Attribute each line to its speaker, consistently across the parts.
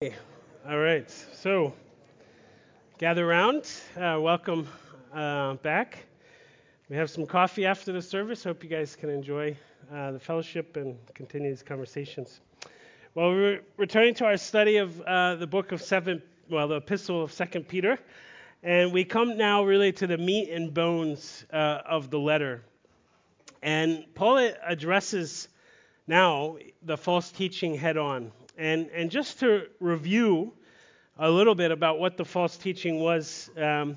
Speaker 1: All right, so gather around. Uh, welcome uh, back. We have some coffee after the service. Hope you guys can enjoy uh, the fellowship and continue these conversations. Well, we're returning to our study of uh, the book of seven, well, the epistle of Second Peter, and we come now really to the meat and bones uh, of the letter. And Paul addresses now the false teaching head on. And, and just to review a little bit about what the false teaching was, um,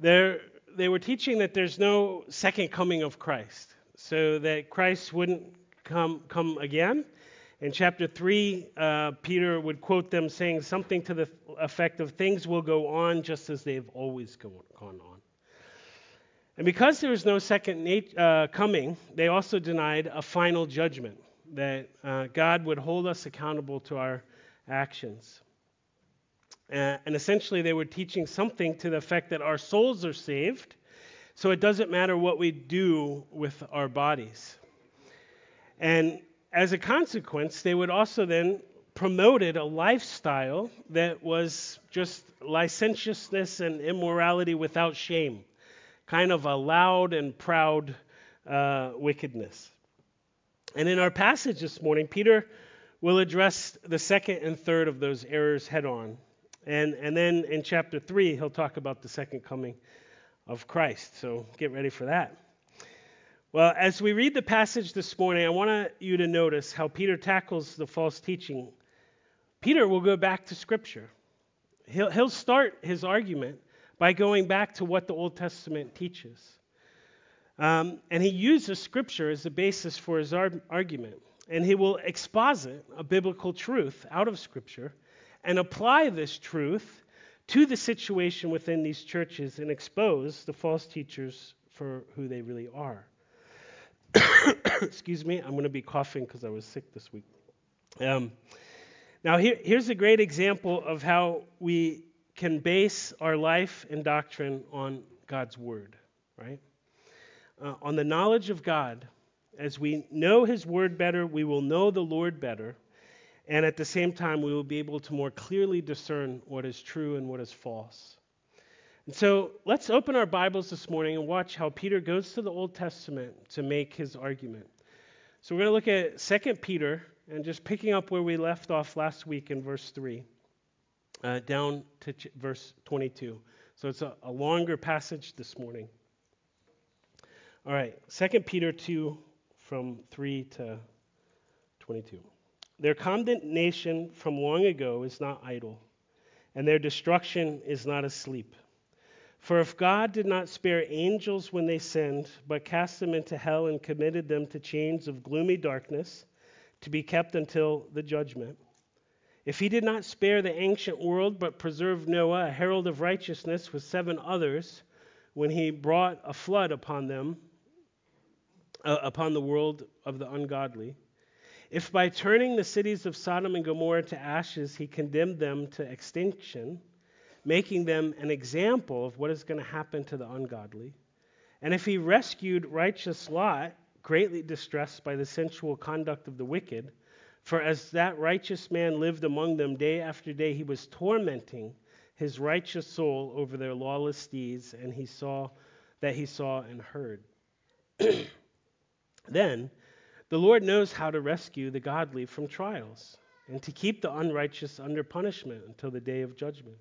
Speaker 1: they were teaching that there's no second coming of Christ, so that Christ wouldn't come, come again. In chapter 3, uh, Peter would quote them saying something to the effect of things will go on just as they've always gone on. And because there was no second nat- uh, coming, they also denied a final judgment that uh, God would hold us accountable to our actions. Uh, and essentially, they were teaching something to the effect that our souls are saved, so it doesn't matter what we do with our bodies. And as a consequence, they would also then promoted a lifestyle that was just licentiousness and immorality without shame, kind of a loud and proud uh, wickedness. And in our passage this morning, Peter will address the second and third of those errors head on. And, and then in chapter 3, he'll talk about the second coming of Christ. So get ready for that. Well, as we read the passage this morning, I want you to notice how Peter tackles the false teaching. Peter will go back to Scripture. He'll, he'll start his argument by going back to what the Old Testament teaches. Um, and he uses scripture as the basis for his ar- argument. And he will exposit a biblical truth out of scripture and apply this truth to the situation within these churches and expose the false teachers for who they really are. Excuse me, I'm going to be coughing because I was sick this week. Um, now, here, here's a great example of how we can base our life and doctrine on God's word, right? Uh, on the knowledge of God. As we know His Word better, we will know the Lord better. And at the same time, we will be able to more clearly discern what is true and what is false. And so let's open our Bibles this morning and watch how Peter goes to the Old Testament to make his argument. So we're going to look at 2 Peter and just picking up where we left off last week in verse 3 uh, down to ch- verse 22. So it's a, a longer passage this morning. All right, 2 Peter 2 from 3 to 22. Their condemnation from long ago is not idle, and their destruction is not asleep. For if God did not spare angels when they sinned, but cast them into hell and committed them to chains of gloomy darkness to be kept until the judgment, if he did not spare the ancient world, but preserved Noah, a herald of righteousness, with seven others, when he brought a flood upon them, uh, upon the world of the ungodly. If by turning the cities of Sodom and Gomorrah to ashes, he condemned them to extinction, making them an example of what is going to happen to the ungodly, and if he rescued righteous Lot, greatly distressed by the sensual conduct of the wicked, for as that righteous man lived among them day after day, he was tormenting his righteous soul over their lawless deeds, and he saw that he saw and heard. Then the Lord knows how to rescue the godly from trials and to keep the unrighteous under punishment until the day of judgment,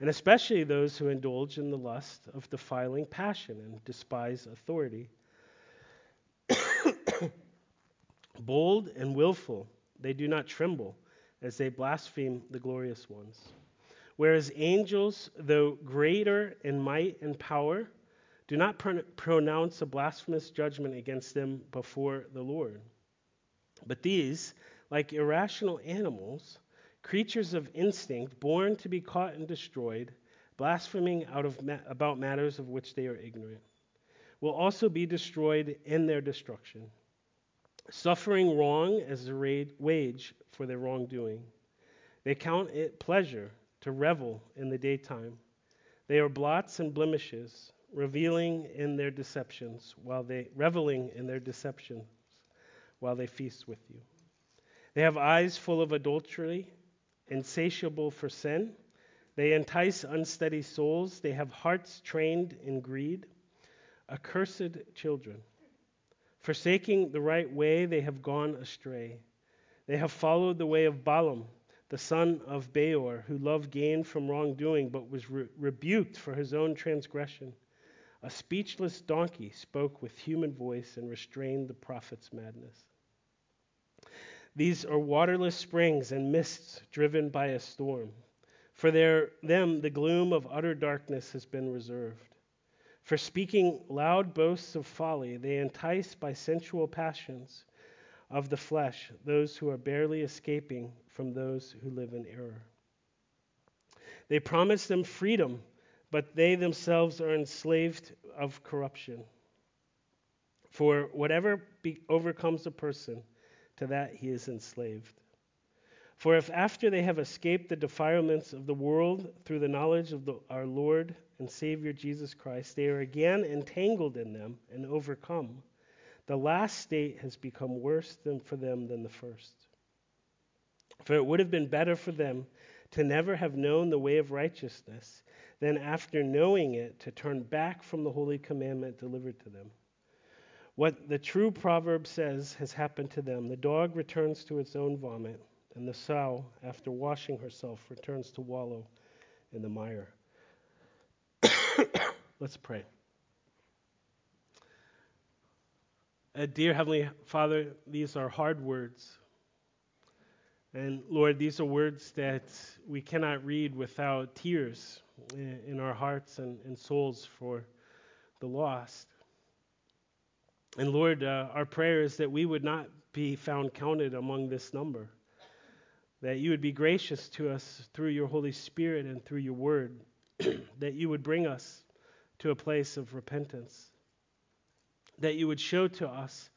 Speaker 1: and especially those who indulge in the lust of defiling passion and despise authority. Bold and willful, they do not tremble as they blaspheme the glorious ones. Whereas angels, though greater in might and power, do not pr- pronounce a blasphemous judgment against them before the Lord. But these, like irrational animals, creatures of instinct, born to be caught and destroyed, blaspheming out of ma- about matters of which they are ignorant, will also be destroyed in their destruction, suffering wrong as a ra- wage for their wrongdoing. They count it pleasure to revel in the daytime. They are blots and blemishes revealing in their deceptions while they reveling in their deceptions while they feast with you. They have eyes full of adultery, insatiable for sin. They entice unsteady souls. They have hearts trained in greed. Accursed children. Forsaking the right way, they have gone astray. They have followed the way of Balaam, the son of Beor, who loved gain from wrongdoing, but was re- rebuked for his own transgression. A speechless donkey spoke with human voice and restrained the prophet's madness. These are waterless springs and mists driven by a storm. For their, them, the gloom of utter darkness has been reserved. For speaking loud boasts of folly, they entice by sensual passions of the flesh those who are barely escaping from those who live in error. They promise them freedom, but they themselves are enslaved of corruption. For whatever be- overcomes a person, to that he is enslaved. For if after they have escaped the defilements of the world through the knowledge of the, our Lord and Savior Jesus Christ, they are again entangled in them and overcome, the last state has become worse than for them than the first. For it would have been better for them to never have known the way of righteousness than after knowing it to turn back from the holy commandment delivered to them. What the true proverb says has happened to them. The dog returns to its own vomit, and the sow, after washing herself, returns to wallow in the mire. Let's pray. Uh, dear Heavenly Father, these are hard words. And Lord, these are words that we cannot read without tears in our hearts and, and souls for the lost. And Lord, uh, our prayer is that we would not be found counted among this number, that you would be gracious to us through your Holy Spirit and through your word, that you would bring us to a place of repentance, that you would show to us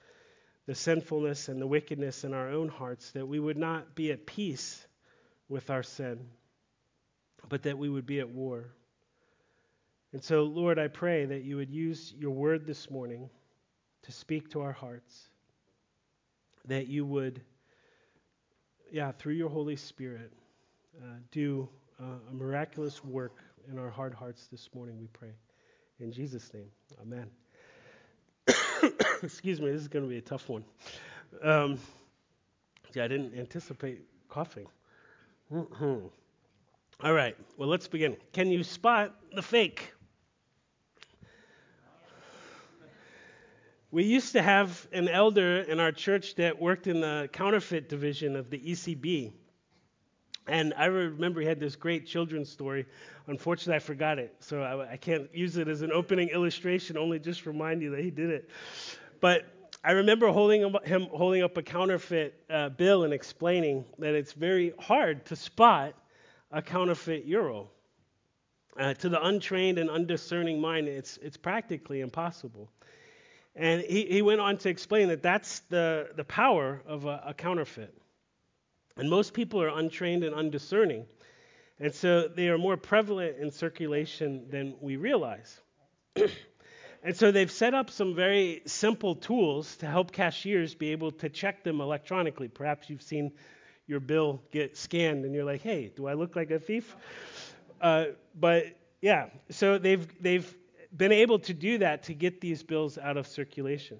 Speaker 1: the sinfulness and the wickedness in our own hearts, that we would not be at peace with our sin, but that we would be at war. And so, Lord, I pray that you would use your word this morning to speak to our hearts. That you would, yeah, through your Holy Spirit, uh, do uh, a miraculous work in our hard hearts this morning, we pray. In Jesus' name, amen. Excuse me, this is going to be a tough one. Um, yeah, I didn't anticipate coughing. All right, well, let's begin. Can you spot the fake? We used to have an elder in our church that worked in the counterfeit division of the ECB. And I remember he had this great children's story. Unfortunately, I forgot it, so I, I, can't use it as an opening illustration, only just remind you that he did it. But I remember holding him holding up a counterfeit uh, bill and explaining that it's very hard to spot a counterfeit euro. Uh, to the untrained and undiscerning mind, it's, it's practically impossible. And he, he went on to explain that that's the, the power of a, a counterfeit. And most people are untrained and undiscerning. And so they are more prevalent in circulation than we realize. and so they've set up some very simple tools to help cashiers be able to check them electronically. Perhaps you've seen your bill get scanned and you're like, hey, do I look like a thief? Uh, but yeah, so they've, they've been able to do that to get these bills out of circulation.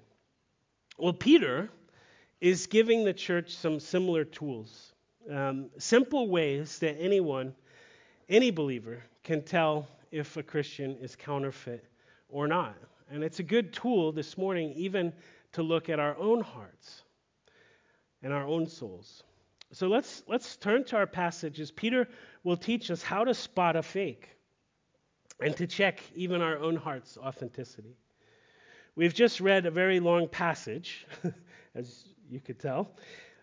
Speaker 1: Well, Peter is giving the church some similar tools, um, simple ways that anyone, any believer, can tell if a Christian is counterfeit or not. And it's a good tool this morning, even to look at our own hearts and our own souls. So let's, let's turn to our passages. Peter will teach us how to spot a fake and to check even our own heart's authenticity. We've just read a very long passage, as you could tell,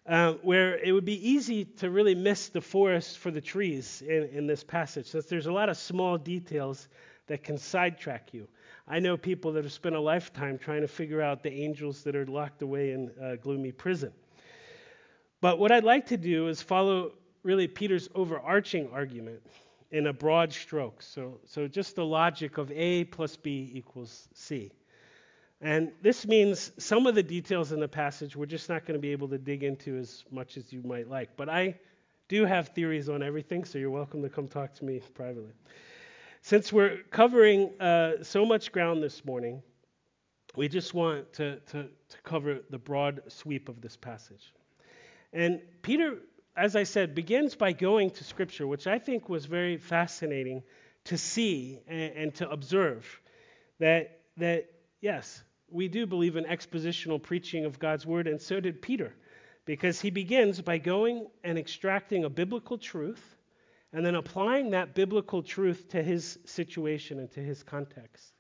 Speaker 1: uh, where it would be easy to really miss the forest for the trees in, in this passage, since there's a lot of small details that can sidetrack you. I know people that have spent a lifetime trying to figure out the angels that are locked away in a gloomy prison. But what I'd like to do is follow really Peter's overarching argument in a broad stroke. So, so just the logic of A plus B equals C. And this means some of the details in the passage we're just not going to be able to dig into as much as you might like. But I do have theories on everything, so you're welcome to come talk to me privately. Since we're covering uh, so much ground this morning, we just want to, to, to cover the broad sweep of this passage. And Peter, as I said, begins by going to Scripture, which I think was very fascinating to see and, and to observe that, that, yes, we do believe in expositional preaching of God's Word, and so did Peter, because he begins by going and extracting a biblical truth and then applying that biblical truth to his situation and to his context.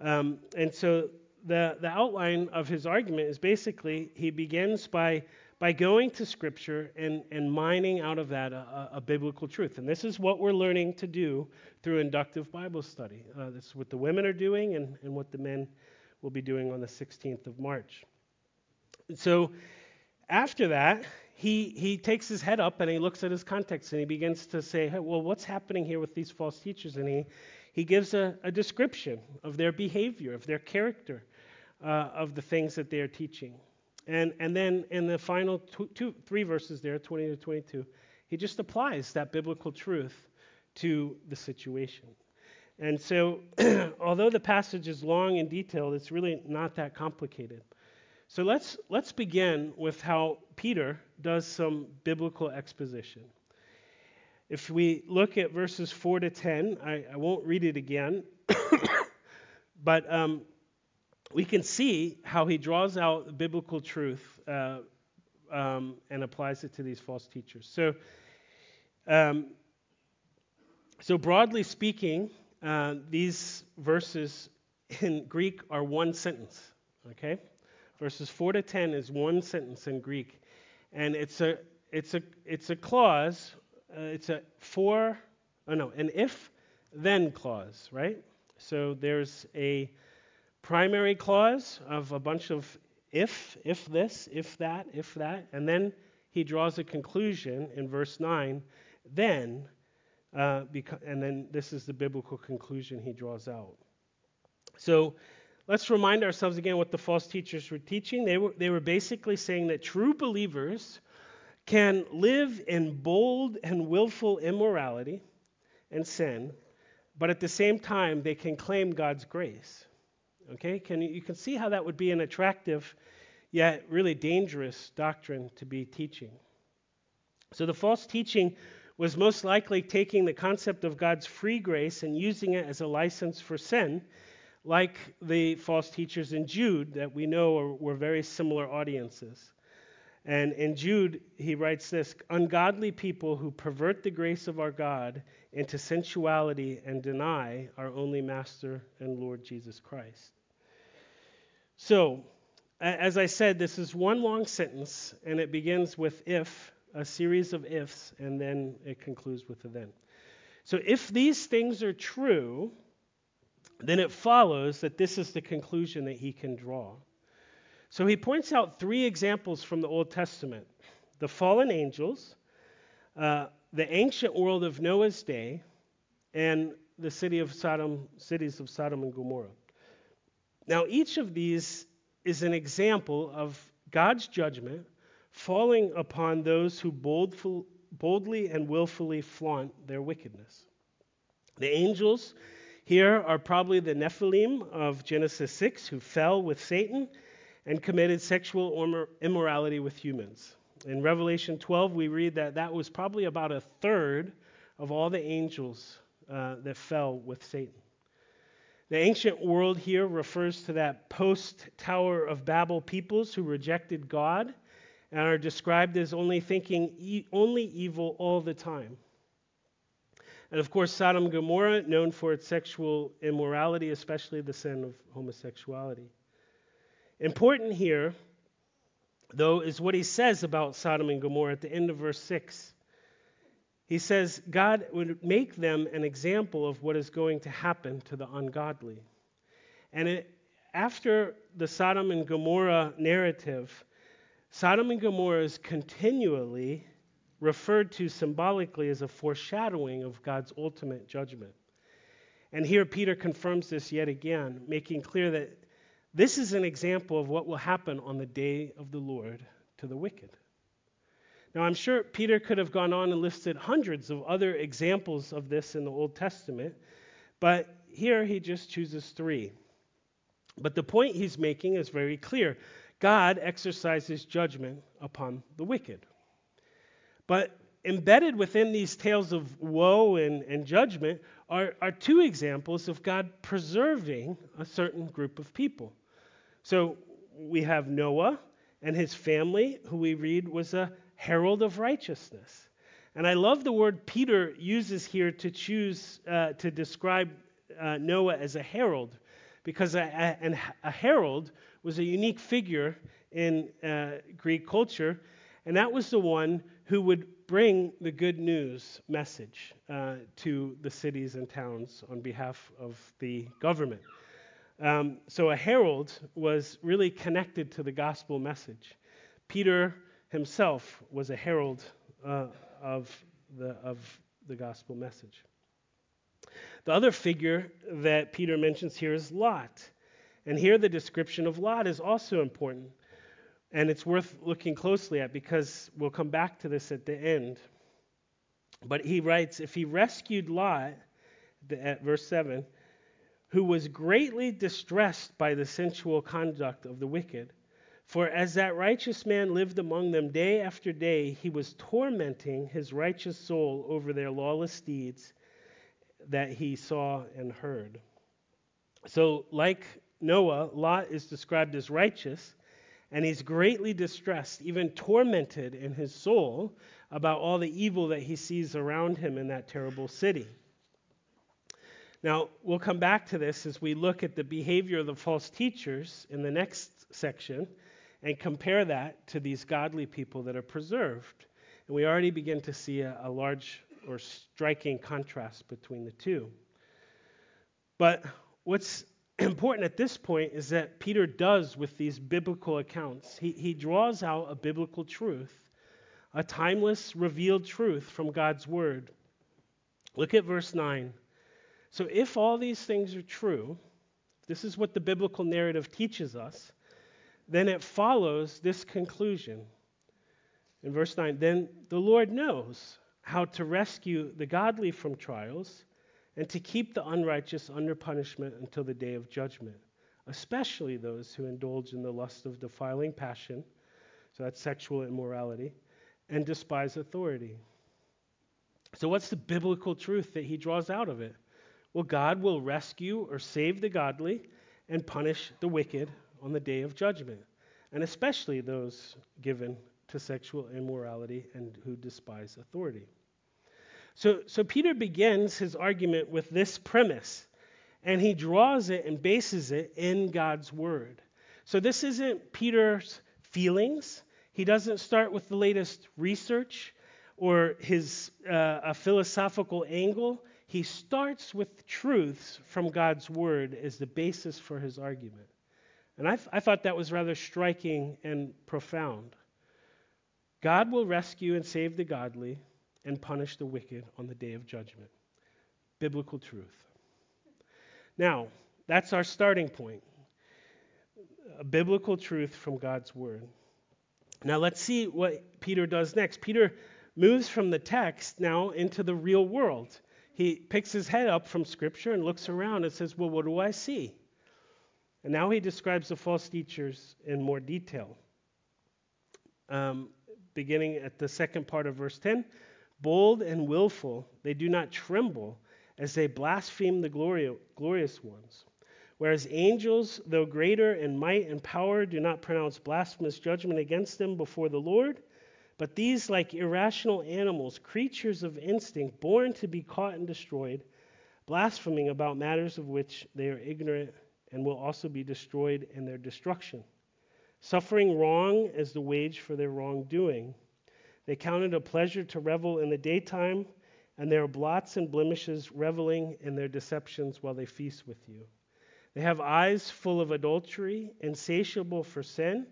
Speaker 1: Um, and so the, the outline of his argument is basically he begins by, by going to Scripture and, and mining out of that a, a biblical truth. And this is what we're learning to do through inductive Bible study. Uh, this is what the women are doing and, and what the men will be doing on the 16th of March. So after that, he, he takes his head up and he looks at his context and he begins to say, hey, well, what's happening here with these false teachers? And he, he gives a, a description of their behavior, of their character, uh, of the things that they are teaching. And, and then in the final two, two, three verses there, 20 to 22, he just applies that biblical truth to the situation. And so, although the passage is long and detailed, it's really not that complicated. So let's, let's begin with how Peter does some biblical exposition. If we look at verses 4 to 10, I, I won't read it again, but um, we can see how he draws out biblical truth uh, um, and applies it to these false teachers. So, um, so broadly speaking, uh, these verses in Greek are one sentence. Okay? Verses 4 to 10 is one sentence in Greek, and it's a, it's a, it's a clause, uh, it's a for, oh no, an if then clause, right? So there's a primary clause of a bunch of if, if this, if that, if that, and then he draws a conclusion in verse 9, then, uh, and then this is the biblical conclusion he draws out. So let's remind ourselves again what the false teachers were teaching. They were, they were basically saying that true believers can live in bold and willful immorality and sin, but at the same time, they can claim God's grace. Okay? Can, you can see how that would be an attractive yet really dangerous doctrine to be teaching. So the false teaching was most likely taking the concept of God's free grace and using it as a license for sin like the false teachers in Jude that we know are, were very similar audiences. And in Jude, he writes this ungodly people who pervert the grace of our God into sensuality and deny our only Master and Lord Jesus Christ. So, as I said, this is one long sentence, and it begins with if, a series of ifs, and then it concludes with a then. So, if these things are true, then it follows that this is the conclusion that he can draw. So he points out three examples from the Old Testament the fallen angels, uh, the ancient world of Noah's day, and the city of Sodom, cities of Sodom and Gomorrah. Now, each of these is an example of God's judgment falling upon those who boldful, boldly and willfully flaunt their wickedness. The angels here are probably the Nephilim of Genesis 6 who fell with Satan and committed sexual immorality with humans. In Revelation 12, we read that that was probably about a third of all the angels uh, that fell with Satan. The ancient world here refers to that post Tower of Babel peoples who rejected God and are described as only thinking e- only evil all the time. And of course, Sodom and Gomorrah, known for its sexual immorality, especially the sin of homosexuality. Important here, though, is what he says about Sodom and Gomorrah at the end of verse 6. He says God would make them an example of what is going to happen to the ungodly. And it, after the Sodom and Gomorrah narrative, Sodom and Gomorrah is continually referred to symbolically as a foreshadowing of God's ultimate judgment. And here Peter confirms this yet again, making clear that this is an example of what will happen on the day of the Lord to the wicked. Now, I'm sure Peter could have gone on and listed hundreds of other examples of this in the Old Testament, but here he just chooses three. But the point he's making is very clear God exercises judgment upon the wicked. But embedded within these tales of woe and, and judgment are, are two examples of God preserving a certain group of people. So we have Noah and his family, who we read was a herald of righteousness. And I love the word Peter uses here to choose uh, to describe uh, Noah as a herald, because a, a, a, herald was a unique figure in uh, Greek culture, and that was the one who would bring the good news message uh, to the cities and towns on behalf of the government. Um, so a herald was really connected to the gospel message. Peter himself was a herald uh, of, the, of the gospel message. The other figure that Peter mentions here is Lot. And here the description of Lot is also important. And it's worth looking closely at because we'll come back to this at the end. But he writes if he rescued Lot, at verse 7, who was greatly distressed by the sensual conduct of the wicked, for as that righteous man lived among them day after day, he was tormenting his righteous soul over their lawless deeds that he saw and heard. So, like Noah, Lot is described as righteous, and he's greatly distressed, even tormented in his soul about all the evil that he sees around him in that terrible city. Now, we'll come back to this as we look at the behavior of the false teachers in the next section and compare that to these godly people that are preserved. And we already begin to see a, a large or striking contrast between the two. But what's important at this point is that Peter does with these biblical accounts. He, he draws out a biblical truth, a timeless, revealed truth from God's Word. Look at verse 9. So, if all these things are true, this is what the biblical narrative teaches us, then it follows this conclusion. In verse 9, then the Lord knows how to rescue the godly from trials and to keep the unrighteous under punishment until the day of judgment, especially those who indulge in the lust of defiling passion, so that's sexual immorality, and despise authority. So, what's the biblical truth that he draws out of it? Well, God will rescue or save the godly and punish the wicked on the day of judgment, and especially those given to sexual immorality and who despise authority. So, so Peter begins his argument with this premise, and he draws it and bases it in God's word. So this isn't Peter's feelings. He doesn't start with the latest research or his uh, a philosophical angle. He starts with truths from God's word as the basis for his argument. And I, I thought that was rather striking and profound. God will rescue and save the godly and punish the wicked on the day of judgment. Biblical truth. Now, that's our starting point. A biblical truth from God's word. Now, let's see what Peter does next. Peter moves from the text now into the real world. He picks his head up from Scripture and looks around and says, Well, what do I see? And now he describes the false teachers in more detail. Um, beginning at the second part of verse 10 bold and willful, they do not tremble as they blaspheme the glorious ones. Whereas angels, though greater in might and power, do not pronounce blasphemous judgment against them before the Lord. But these, like irrational animals, creatures of instinct, born to be caught and destroyed, blaspheming about matters of which they are ignorant and will also be destroyed in their destruction suffering wrong as the wage for their wrongdoing. They count it a pleasure to revel in the daytime, and there are blots and blemishes reveling in their deceptions while they feast with you. They have eyes full of adultery, insatiable for sin.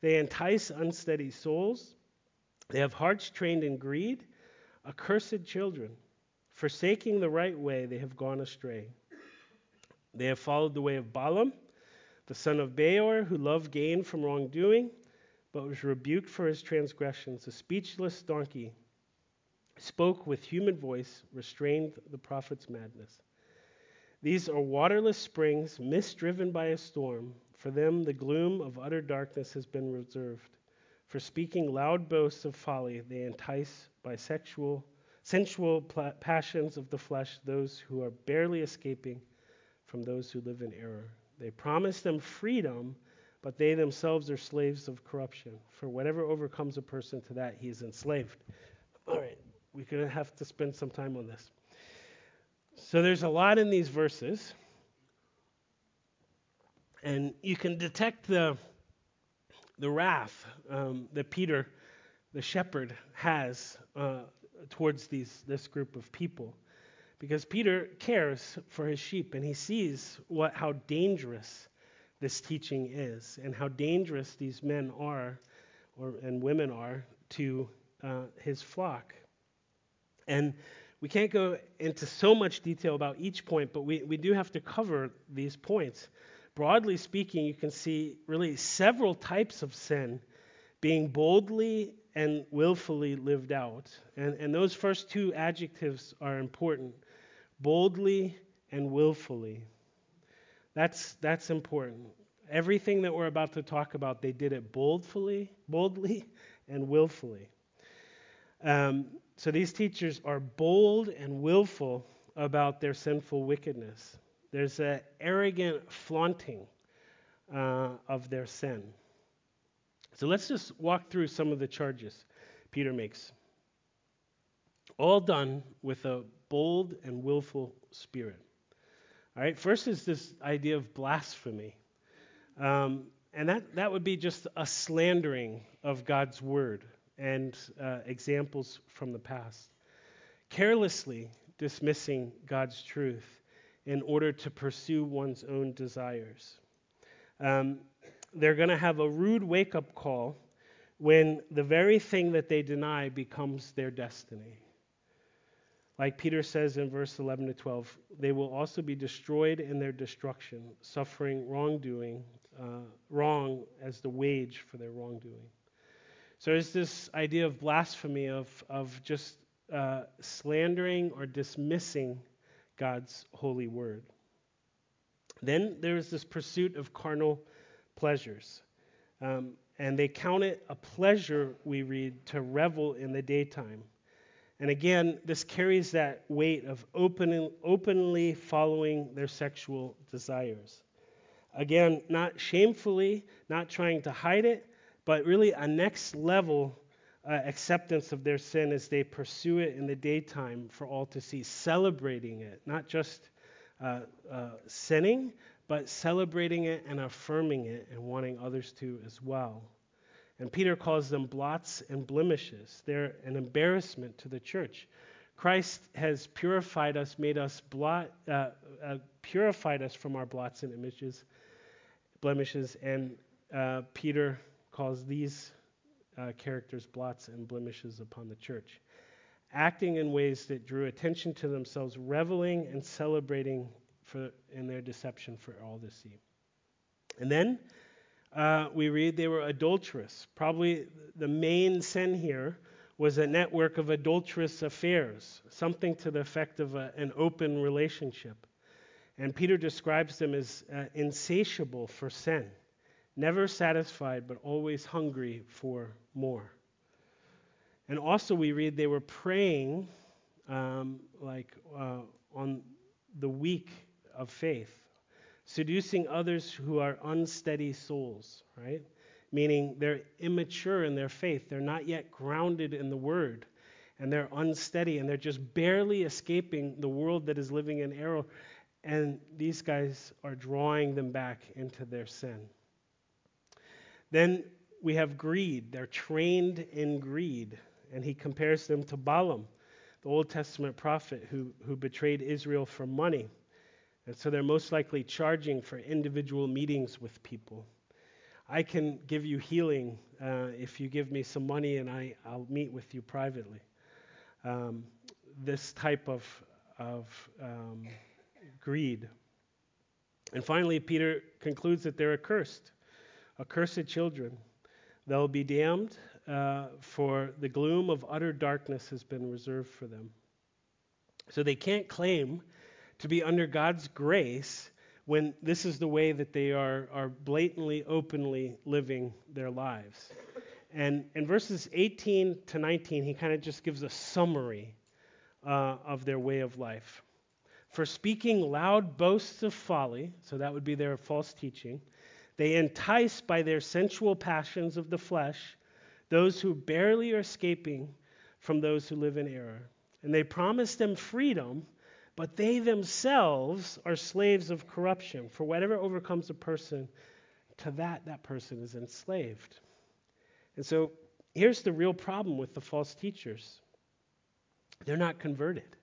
Speaker 1: They entice unsteady souls. They have hearts trained in greed, accursed children. Forsaking the right way, they have gone astray. They have followed the way of Balaam the son of Beor, who loved gain from wrongdoing, but was rebuked for his transgressions. A speechless donkey spoke with human voice, restrained the prophet's madness. These are waterless springs, mist driven by a storm. For them, the gloom of utter darkness has been reserved. For speaking loud boasts of folly, they entice by sexual, sensual passions of the flesh those who are barely escaping from those who live in error. They promise them freedom, but they themselves are slaves of corruption. For whatever overcomes a person to that, he is enslaved. All right, we're going to have to spend some time on this. So there's a lot in these verses, and you can detect the the wrath um, that Peter, the shepherd, has uh, towards these this group of people, because Peter cares for his sheep and he sees what how dangerous this teaching is and how dangerous these men are, or and women are to uh, his flock, and we can't go into so much detail about each point, but we, we do have to cover these points. Broadly speaking, you can see really several types of sin being boldly and willfully lived out. And, and those first two adjectives are important boldly and willfully. That's, that's important. Everything that we're about to talk about, they did it boldly, boldly and willfully. Um, so these teachers are bold and willful about their sinful wickedness. There's an arrogant flaunting uh, of their sin. So let's just walk through some of the charges Peter makes. All done with a bold and willful spirit. All right, first is this idea of blasphemy. Um, and that, that would be just a slandering of God's word and uh, examples from the past. Carelessly dismissing God's truth in order to pursue one's own desires. Um, they're going to have a rude wake up call when the very thing that they deny becomes their destiny. Like Peter says in verse 11 to 12, they will also be destroyed in their destruction, suffering wrongdoing, uh, wrong as the wage for their wrongdoing. So there's this idea of blasphemy, of, of just uh, slandering or dismissing God's holy word. Then there's this pursuit of carnal pleasures. Um, and they count it a pleasure, we read, to revel in the daytime. And again, this carries that weight of open, openly following their sexual desires. Again, not shamefully, not trying to hide it, but really a next level uh, acceptance of their sin as they pursue it in the daytime for all to see, celebrating it, not just uh, uh, sinning, but celebrating it and affirming it and wanting others to as well. And Peter calls them blots and blemishes. They're an embarrassment to the church. Christ has purified us, made us blot, uh, uh, purified us from our blots and images, blemishes, and uh, Peter calls these uh, characters blots and blemishes upon the church, acting in ways that drew attention to themselves, reveling and celebrating for, in their deception for all to see. And then uh, we read they were adulterous. Probably the main sin here was a network of adulterous affairs, something to the effect of a, an open relationship. And Peter describes them as uh, insatiable for sin never satisfied, but always hungry for more. And also, we read they were preying um, like uh, on the weak of faith, seducing others who are unsteady souls, right? Meaning they're immature in their faith. They're not yet grounded in the word. And they're unsteady and they're just barely escaping the world that is living in error. And these guys are drawing them back into their sin. Then we have greed. They're trained in greed. And he compares them to Balaam, the Old Testament prophet who, who betrayed Israel for money. And so they're most likely charging for individual meetings with people. I can give you healing uh, if you give me some money and I, I'll meet with you privately. Um, this type of, of um, greed. And finally, Peter concludes that they're accursed accursed children, They'll be damned, uh, for the gloom of utter darkness has been reserved for them. So they can't claim to be under God's grace when this is the way that they are, are blatantly, openly living their lives. And in verses 18 to 19, he kind of just gives a summary uh, of their way of life. For speaking loud boasts of folly, so that would be their false teaching, they entice by their sensual passions of the flesh those who barely are escaping from those who live in error. And they promise them freedom, but they themselves are slaves of corruption. For whatever overcomes a person, to that, that person is enslaved. And so here's the real problem with the false teachers they're not converted.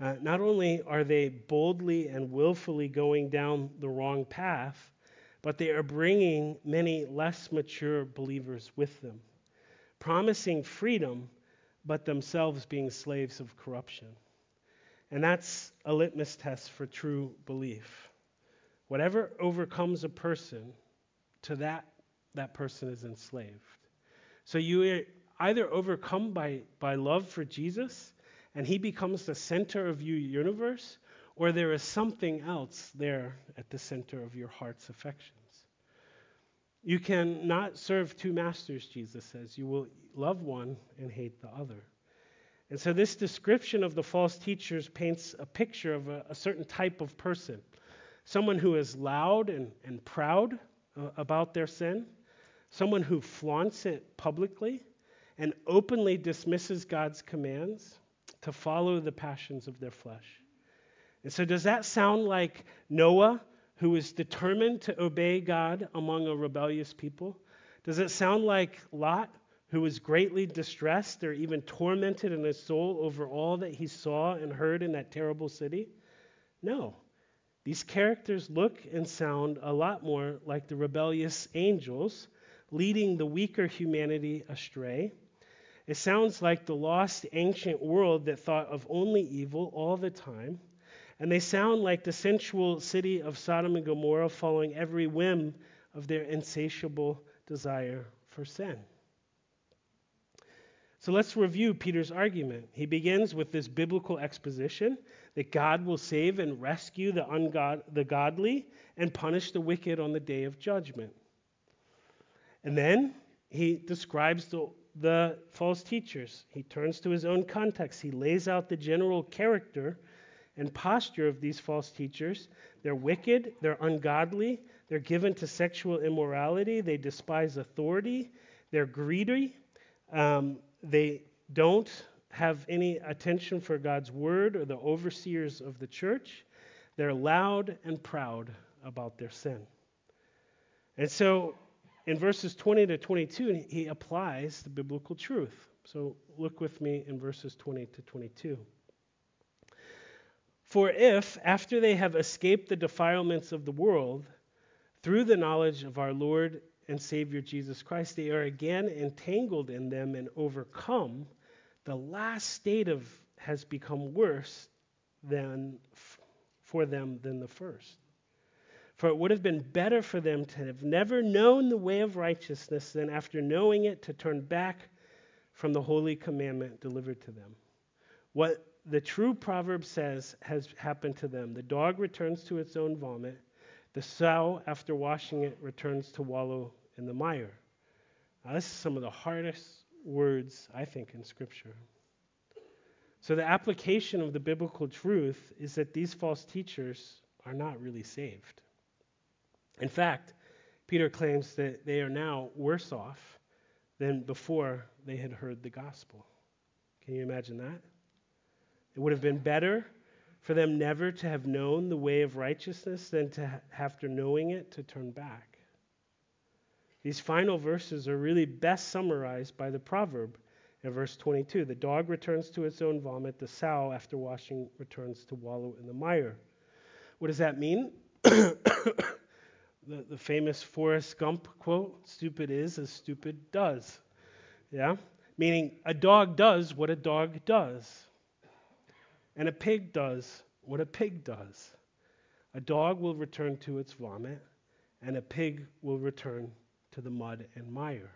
Speaker 1: Uh, not only are they boldly and willfully going down the wrong path, but they are bringing many less mature believers with them, promising freedom, but themselves being slaves of corruption. And that's a litmus test for true belief. Whatever overcomes a person, to that, that person is enslaved. So you either overcome by, by love for Jesus and he becomes the center of your universe, or there is something else there at the center of your heart's affections. You cannot serve two masters, Jesus says. You will love one and hate the other. And so, this description of the false teachers paints a picture of a, a certain type of person someone who is loud and, and proud uh, about their sin, someone who flaunts it publicly and openly dismisses God's commands to follow the passions of their flesh. And so, does that sound like Noah, who was determined to obey God among a rebellious people? Does it sound like Lot, who was greatly distressed or even tormented in his soul over all that he saw and heard in that terrible city? No. These characters look and sound a lot more like the rebellious angels leading the weaker humanity astray. It sounds like the lost ancient world that thought of only evil all the time. And they sound like the sensual city of Sodom and Gomorrah following every whim of their insatiable desire for sin. So let's review Peter's argument. He begins with this biblical exposition that God will save and rescue the, ungod- the godly and punish the wicked on the day of judgment. And then he describes the, the false teachers. He turns to his own context. He lays out the general character and posture of these false teachers. They're wicked, they're ungodly, they're given to sexual immorality, they despise authority, they're greedy, um, they don't have any attention for God's word or the overseers of the church. They're loud and proud about their sin. And so in verses 20 to 22, he applies the biblical truth. So look with me in verses 20 to 22. For if, after they have escaped the defilements of the world, through the knowledge of our Lord and Savior Jesus Christ, they are again entangled in them and overcome, the last state of has become worse than for them than the first. For it would have been better for them to have never known the way of righteousness than after knowing it to turn back from the holy commandment delivered to them. What the true proverb says has happened to them. The dog returns to its own vomit, the sow, after washing it, returns to wallow in the mire. Now, this is some of the hardest words, I think, in Scripture. So, the application of the biblical truth is that these false teachers are not really saved. In fact, Peter claims that they are now worse off than before they had heard the gospel. Can you imagine that? It would have been better for them never to have known the way of righteousness than to, after knowing it, to turn back. These final verses are really best summarized by the proverb in verse 22 The dog returns to its own vomit, the sow, after washing, returns to wallow in the mire. What does that mean? the, the famous Forrest Gump quote stupid is as stupid does. Yeah? Meaning a dog does what a dog does. And a pig does what a pig does. A dog will return to its vomit, and a pig will return to the mud and mire.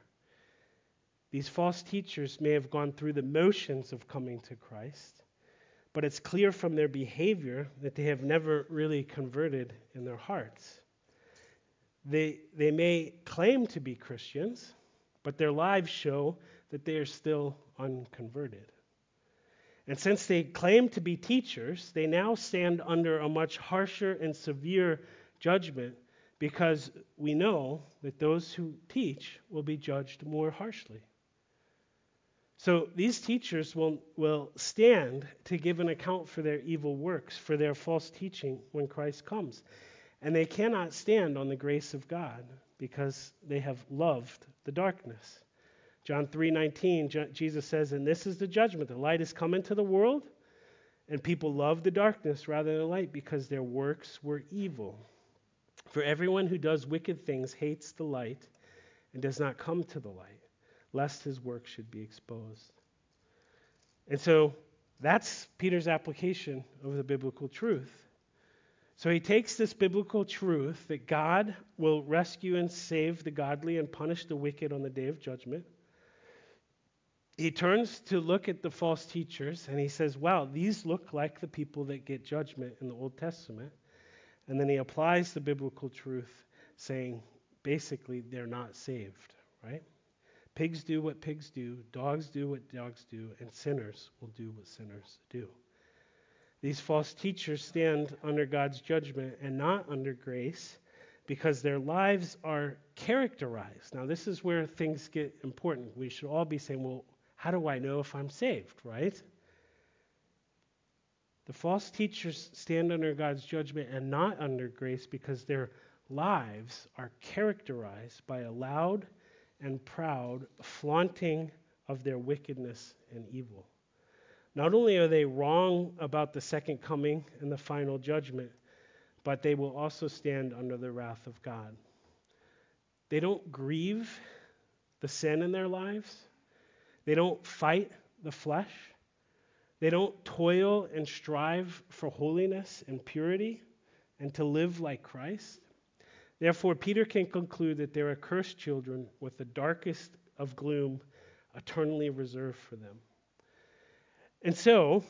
Speaker 1: These false teachers may have gone through the motions of coming to Christ, but it's clear from their behavior that they have never really converted in their hearts. They, they may claim to be Christians, but their lives show that they are still unconverted. And since they claim to be teachers, they now stand under a much harsher and severe judgment because we know that those who teach will be judged more harshly. So these teachers will, will stand to give an account for their evil works, for their false teaching when Christ comes. And they cannot stand on the grace of God because they have loved the darkness. John 3:19 Jesus says, "And this is the judgment: the light has come into the world, and people love the darkness rather than the light because their works were evil." For everyone who does wicked things hates the light and does not come to the light, lest his work should be exposed. And so that's Peter's application of the biblical truth. So he takes this biblical truth that God will rescue and save the godly and punish the wicked on the day of judgment. He turns to look at the false teachers and he says, Wow, these look like the people that get judgment in the Old Testament. And then he applies the biblical truth, saying basically they're not saved, right? Pigs do what pigs do, dogs do what dogs do, and sinners will do what sinners do. These false teachers stand under God's judgment and not under grace because their lives are characterized. Now, this is where things get important. We should all be saying, well, how do I know if I'm saved, right? The false teachers stand under God's judgment and not under grace because their lives are characterized by a loud and proud flaunting of their wickedness and evil. Not only are they wrong about the second coming and the final judgment, but they will also stand under the wrath of God. They don't grieve the sin in their lives, they don't fight the flesh. They don't toil and strive for holiness and purity and to live like Christ. Therefore, Peter can conclude that they're accursed children with the darkest of gloom eternally reserved for them. And so,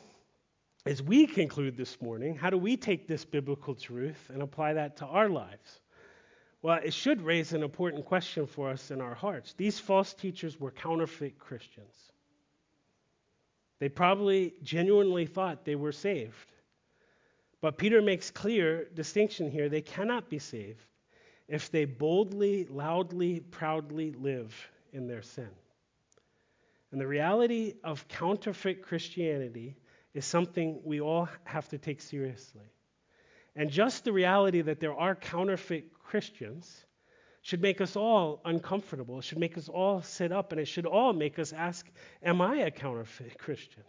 Speaker 1: as we conclude this morning, how do we take this biblical truth and apply that to our lives? Well, it should raise an important question for us in our hearts. These false teachers were counterfeit Christians. They probably genuinely thought they were saved. But Peter makes clear distinction here. They cannot be saved if they boldly, loudly, proudly live in their sin. And the reality of counterfeit Christianity is something we all have to take seriously. And just the reality that there are counterfeit Christians should make us all uncomfortable. It should make us all sit up, and it should all make us ask Am I a counterfeit Christian?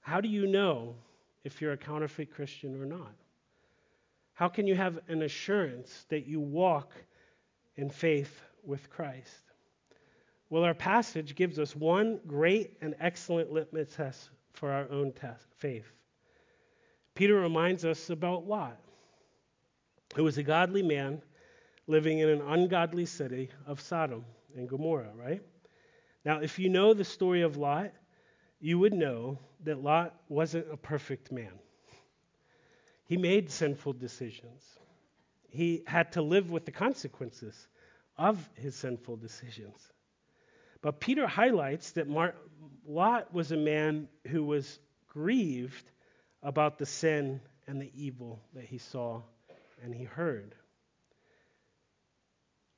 Speaker 1: How do you know if you're a counterfeit Christian or not? How can you have an assurance that you walk in faith with Christ? Well, our passage gives us one great and excellent litmus test for our own test, faith. Peter reminds us about Lot who was a godly man living in an ungodly city of Sodom and Gomorrah, right? Now, if you know the story of Lot, you would know that Lot wasn't a perfect man. He made sinful decisions. He had to live with the consequences of his sinful decisions. But Peter highlights that Lot was a man who was grieved about the sin and the evil that he saw and he heard.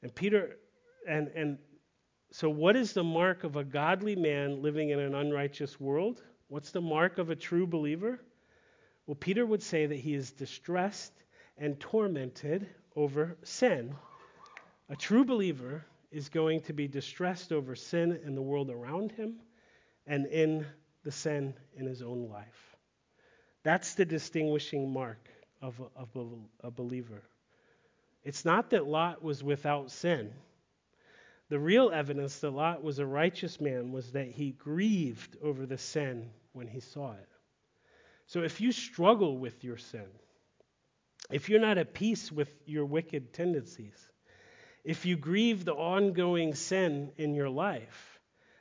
Speaker 1: And Peter, and, and so what is the mark of a godly man living in an unrighteous world? What's the mark of a true believer? Well, Peter would say that he is distressed and tormented over sin. A true believer is going to be distressed over sin in the world around him and in the sin in his own life. That's the distinguishing mark of a, of a, a believer. It's not that Lot was without sin. The real evidence that Lot was a righteous man was that he grieved over the sin when he saw it. So if you struggle with your sin, if you're not at peace with your wicked tendencies, if you grieve the ongoing sin in your life,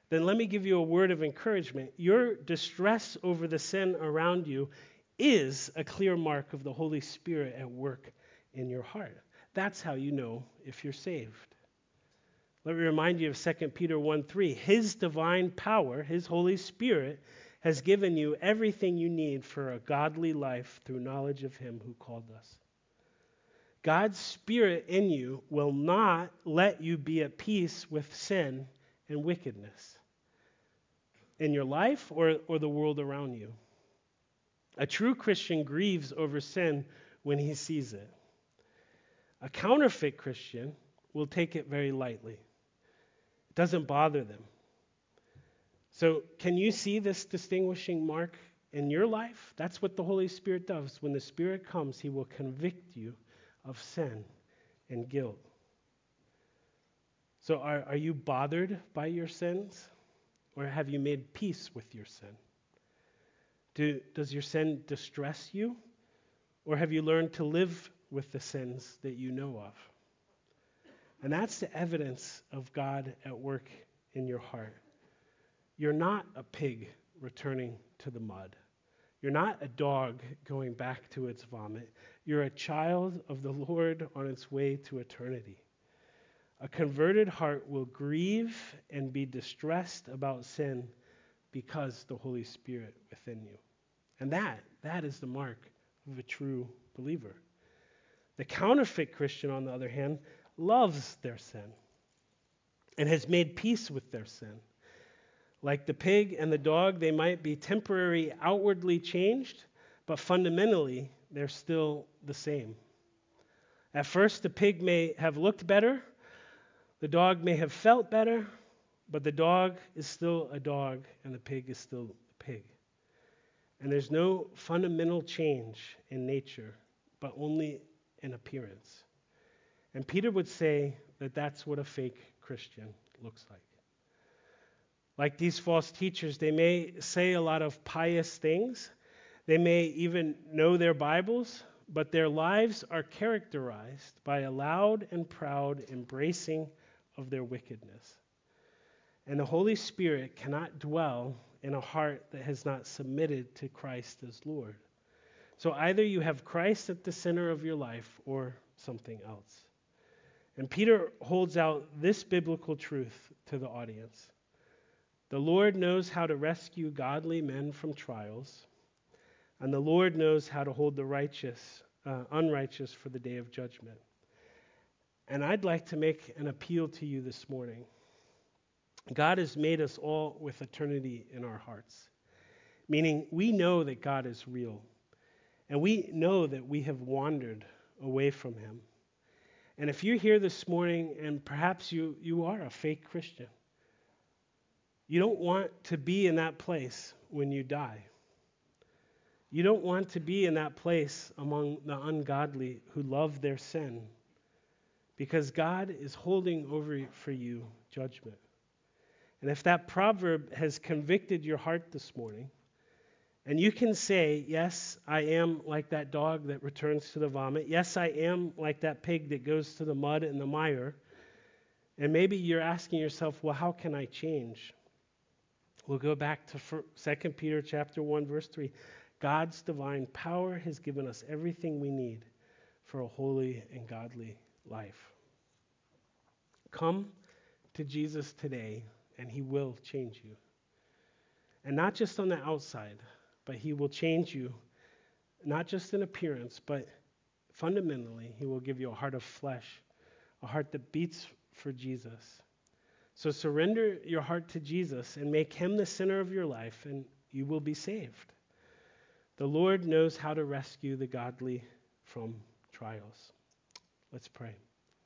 Speaker 1: then let me give you a word of encouragement. Your distress over the sin around you is a clear mark of the Holy Spirit at work in your heart. That's how you know if you're saved. Let me remind you of 2 Peter 1 3. His divine power, His Holy Spirit, has given you everything you need for a godly life through knowledge of Him who called us. God's Spirit in you will not let you be at peace with sin and wickedness in your life or, or the world around you. A true Christian grieves over sin when he sees it. A counterfeit Christian will take it very lightly. It doesn't bother them. So, can you see this distinguishing mark in your life? That's what the Holy Spirit does. When the Spirit comes, He will convict you of sin and guilt. So, are, are you bothered by your sins? Or have you made peace with your sin? Do, does your sin distress you? Or have you learned to live with the sins that you know of? And that's the evidence of God at work in your heart. You're not a pig returning to the mud. You're not a dog going back to its vomit. You're a child of the Lord on its way to eternity. A converted heart will grieve and be distressed about sin because the Holy Spirit within you. And that, that is the mark of a true believer. The counterfeit Christian, on the other hand, loves their sin and has made peace with their sin. Like the pig and the dog, they might be temporarily outwardly changed, but fundamentally, they're still the same. At first, the pig may have looked better, the dog may have felt better, but the dog is still a dog and the pig is still a pig. And there's no fundamental change in nature, but only in appearance. And Peter would say that that's what a fake Christian looks like. Like these false teachers, they may say a lot of pious things, they may even know their Bibles, but their lives are characterized by a loud and proud embracing of their wickedness. And the Holy Spirit cannot dwell in a heart that has not submitted to Christ as Lord. So either you have Christ at the center of your life or something else. And Peter holds out this biblical truth to the audience. The Lord knows how to rescue godly men from trials and the Lord knows how to hold the righteous, uh, unrighteous for the day of judgment. And I'd like to make an appeal to you this morning. God has made us all with eternity in our hearts, meaning we know that God is real, and we know that we have wandered away from Him. And if you're here this morning and perhaps you, you are a fake Christian, you don't want to be in that place when you die. You don't want to be in that place among the ungodly who love their sin because God is holding over for you judgment. And if that proverb has convicted your heart this morning, and you can say, Yes, I am like that dog that returns to the vomit. Yes, I am like that pig that goes to the mud and the mire. And maybe you're asking yourself, Well, how can I change? We'll go back to 2 Peter chapter 1 verse 3. God's divine power has given us everything we need for a holy and godly life. Come to Jesus today, and He will change you. And not just on the outside, but He will change you, not just in appearance, but fundamentally, He will give you a heart of flesh, a heart that beats for Jesus. So surrender your heart to Jesus and make Him the center of your life, and you will be saved. The Lord knows how to rescue the godly from trials. Let's pray.